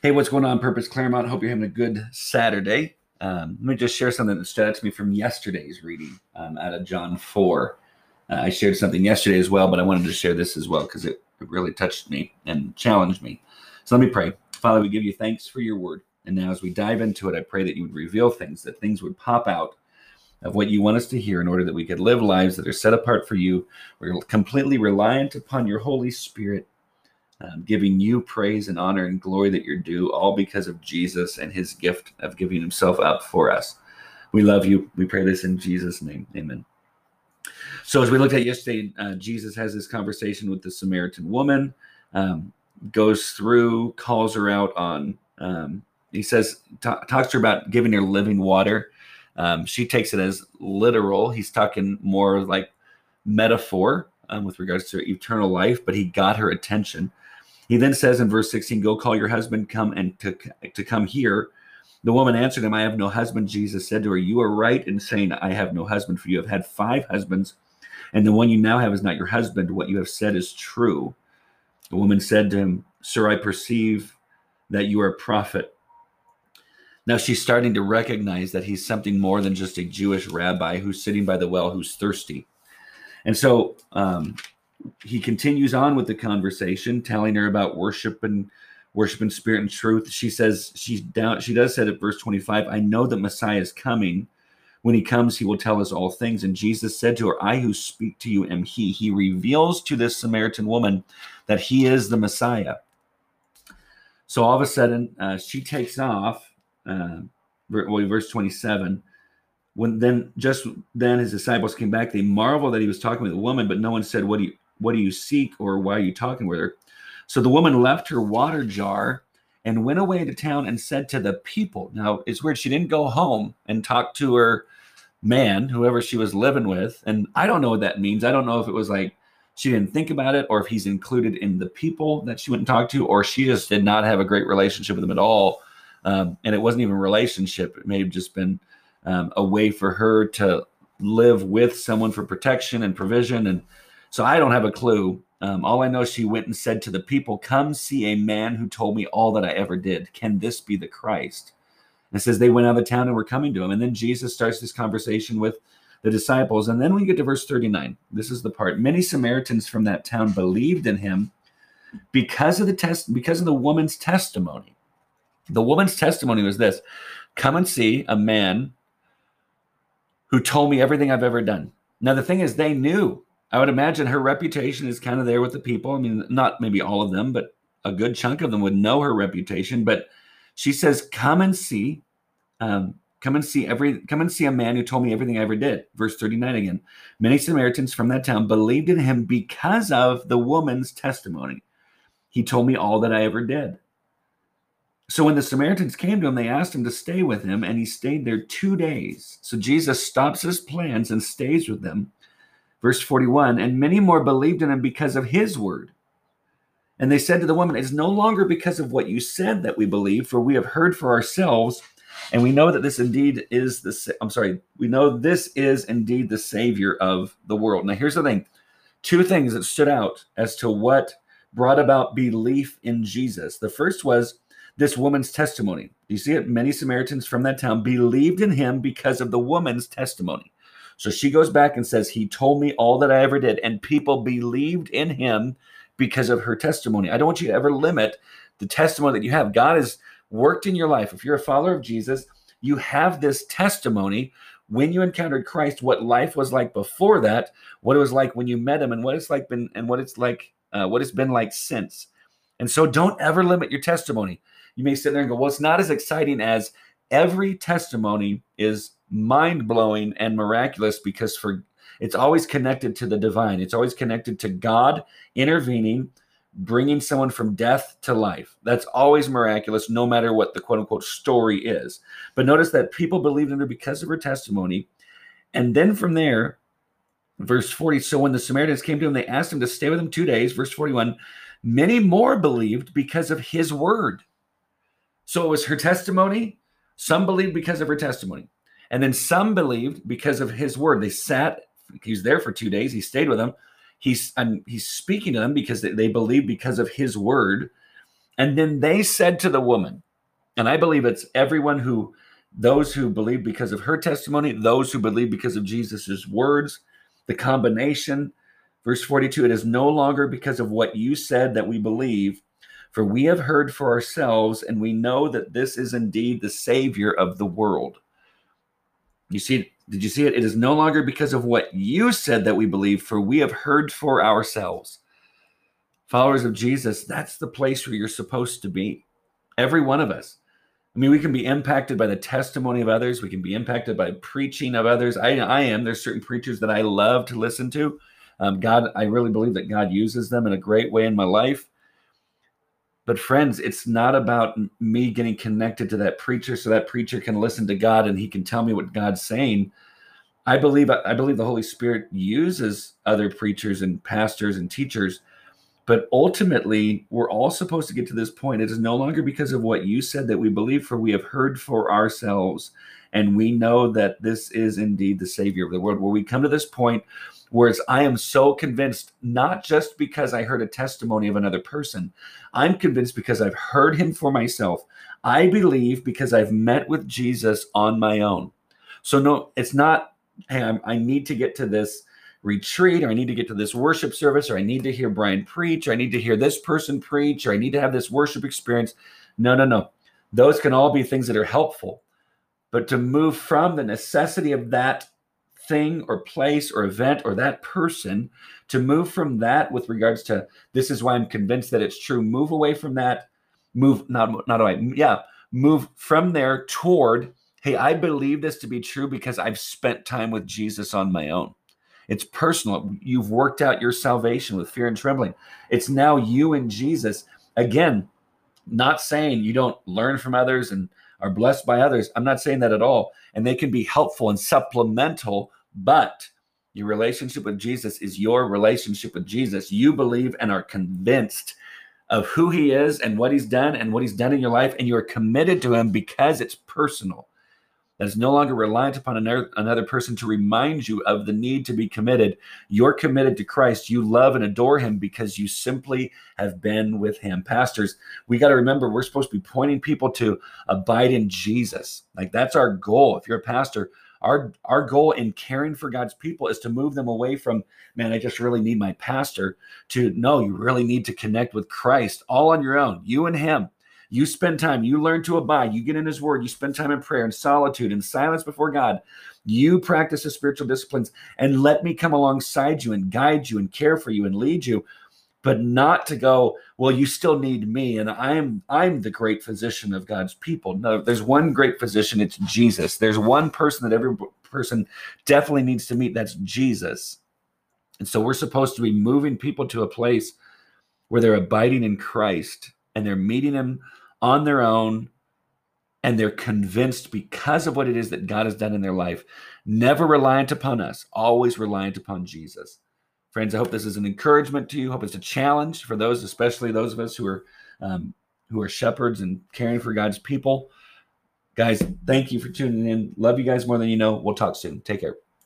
Hey, what's going on, Purpose Claremont? Hope you're having a good Saturday. Um, let me just share something that stood out to me from yesterday's reading um, out of John 4. Uh, I shared something yesterday as well, but I wanted to share this as well because it, it really touched me and challenged me. So let me pray. Father, we give you thanks for your word. And now, as we dive into it, I pray that you would reveal things, that things would pop out of what you want us to hear in order that we could live lives that are set apart for you. We're completely reliant upon your Holy Spirit um, giving you praise and honor and glory that you're due, all because of Jesus and his gift of giving himself up for us. We love you. We pray this in Jesus' name. Amen. So, as we looked at yesterday, uh, Jesus has this conversation with the Samaritan woman, um, goes through, calls her out on, um, he says, t- talks to her about giving her living water. Um, she takes it as literal. He's talking more like metaphor um, with regards to eternal life, but he got her attention. He then says in verse 16, Go call your husband, come and to, to come here. The woman answered him, I have no husband. Jesus said to her, You are right in saying, I have no husband, for you have had five husbands, and the one you now have is not your husband. What you have said is true. The woman said to him, Sir, I perceive that you are a prophet. Now she's starting to recognize that he's something more than just a Jewish rabbi who's sitting by the well who's thirsty. And so um, he continues on with the conversation, telling her about worship and worship in spirit and truth. She says she's down. She does said at verse 25, I know that Messiah is coming. When he comes, he will tell us all things. And Jesus said to her, I who speak to you am he. He reveals to this Samaritan woman that he is the Messiah. So all of a sudden, uh, she takes off. Uh, verse 27 when then just then his disciples came back they marveled that he was talking with a woman but no one said what do you what do you seek or why are you talking with her? So the woman left her water jar and went away to town and said to the people, now it's weird, she didn't go home and talk to her man, whoever she was living with. And I don't know what that means. I don't know if it was like she didn't think about it or if he's included in the people that she went and talked to, or she just did not have a great relationship with him at all. Um, and it wasn't even a relationship. It may have just been um, a way for her to live with someone for protection and provision. And so I don't have a clue. Um, all I know, she went and said to the people, Come see a man who told me all that I ever did. Can this be the Christ? And says they went out of town and were coming to him. And then Jesus starts this conversation with the disciples. And then we get to verse 39. This is the part. Many Samaritans from that town believed in him because of the test, because of the woman's testimony. The woman's testimony was this come and see a man who told me everything I've ever done. Now, the thing is, they knew I would imagine her reputation is kind of there with the people. I mean, not maybe all of them, but a good chunk of them would know her reputation. But she says, "Come and see, um, come and see every, come and see a man who told me everything I ever did." Verse thirty-nine again. Many Samaritans from that town believed in him because of the woman's testimony. He told me all that I ever did. So when the Samaritans came to him, they asked him to stay with him, and he stayed there two days. So Jesus stops his plans and stays with them. Verse 41 And many more believed in him because of his word. And they said to the woman, It's no longer because of what you said that we believe, for we have heard for ourselves, and we know that this indeed is the, I'm sorry, we know this is indeed the Savior of the world. Now, here's the thing two things that stood out as to what brought about belief in Jesus. The first was this woman's testimony. You see it? Many Samaritans from that town believed in him because of the woman's testimony. So she goes back and says, He told me all that I ever did. And people believed in him because of her testimony. I don't want you to ever limit the testimony that you have. God has worked in your life. If you're a follower of Jesus, you have this testimony when you encountered Christ, what life was like before that, what it was like when you met him, and what it's like been and what it's like, uh, what it's been like since. And so don't ever limit your testimony. You may sit there and go, Well, it's not as exciting as every testimony is mind blowing and miraculous because for it's always connected to the divine. It's always connected to God intervening, bringing someone from death to life. That's always miraculous, no matter what the quote unquote story is. But notice that people believed in her because of her testimony. And then from there, verse 40 so when the Samaritans came to him, they asked him to stay with them two days. Verse 41 many more believed because of his word. So it was her testimony. Some believed because of her testimony. And then some believed because of his word. They sat, he was there for two days. He stayed with them. He's and he's speaking to them because they, they believe because of his word. And then they said to the woman, and I believe it's everyone who, those who believe because of her testimony, those who believe because of Jesus's words, the combination. Verse 42 It is no longer because of what you said that we believe, for we have heard for ourselves, and we know that this is indeed the Savior of the world. You see, did you see it? It is no longer because of what you said that we believe, for we have heard for ourselves. Followers of Jesus, that's the place where you're supposed to be. Every one of us. I mean, we can be impacted by the testimony of others. We can be impacted by preaching of others. I, I am. There's certain preachers that I love to listen to. Um, God, I really believe that God uses them in a great way in my life. But friends, it's not about me getting connected to that preacher so that preacher can listen to God and he can tell me what God's saying. I believe I believe the Holy Spirit uses other preachers and pastors and teachers, but ultimately we're all supposed to get to this point. It is no longer because of what you said that we believe, for we have heard for ourselves, and we know that this is indeed the Savior of the world. Where we come to this point Whereas I am so convinced, not just because I heard a testimony of another person, I'm convinced because I've heard him for myself. I believe because I've met with Jesus on my own. So, no, it's not, hey, I'm, i need to get to this retreat, or I need to get to this worship service, or I need to hear Brian preach, or I need to hear this person preach, or I need to have this worship experience. No, no, no. Those can all be things that are helpful. But to move from the necessity of that thing or place or event or that person to move from that with regards to this is why I'm convinced that it's true. Move away from that. Move not not away. Yeah, move from there toward. Hey, I believe this to be true because I've spent time with Jesus on my own. It's personal. You've worked out your salvation with fear and trembling. It's now you and Jesus. Again, not saying you don't learn from others and are blessed by others. I'm not saying that at all. And they can be helpful and supplemental but your relationship with Jesus is your relationship with Jesus. You believe and are convinced of who he is and what he's done and what he's done in your life, and you are committed to him because it's personal. That is no longer reliant upon another, another person to remind you of the need to be committed. You're committed to Christ. You love and adore him because you simply have been with him. Pastors, we got to remember we're supposed to be pointing people to abide in Jesus. Like that's our goal. If you're a pastor, our our goal in caring for God's people is to move them away from man I just really need my pastor to no you really need to connect with Christ all on your own you and him you spend time you learn to abide you get in his word you spend time in prayer and solitude and silence before God. You practice the spiritual disciplines and let me come alongside you and guide you and care for you and lead you but not to go well you still need me and i'm i'm the great physician of god's people. No there's one great physician it's jesus. There's one person that every person definitely needs to meet that's jesus. And so we're supposed to be moving people to a place where they're abiding in christ and they're meeting him on their own and they're convinced because of what it is that god has done in their life never reliant upon us always reliant upon jesus Friends, I hope this is an encouragement to you. Hope it's a challenge for those, especially those of us who are um, who are shepherds and caring for God's people. Guys, thank you for tuning in. Love you guys more than you know. We'll talk soon. Take care.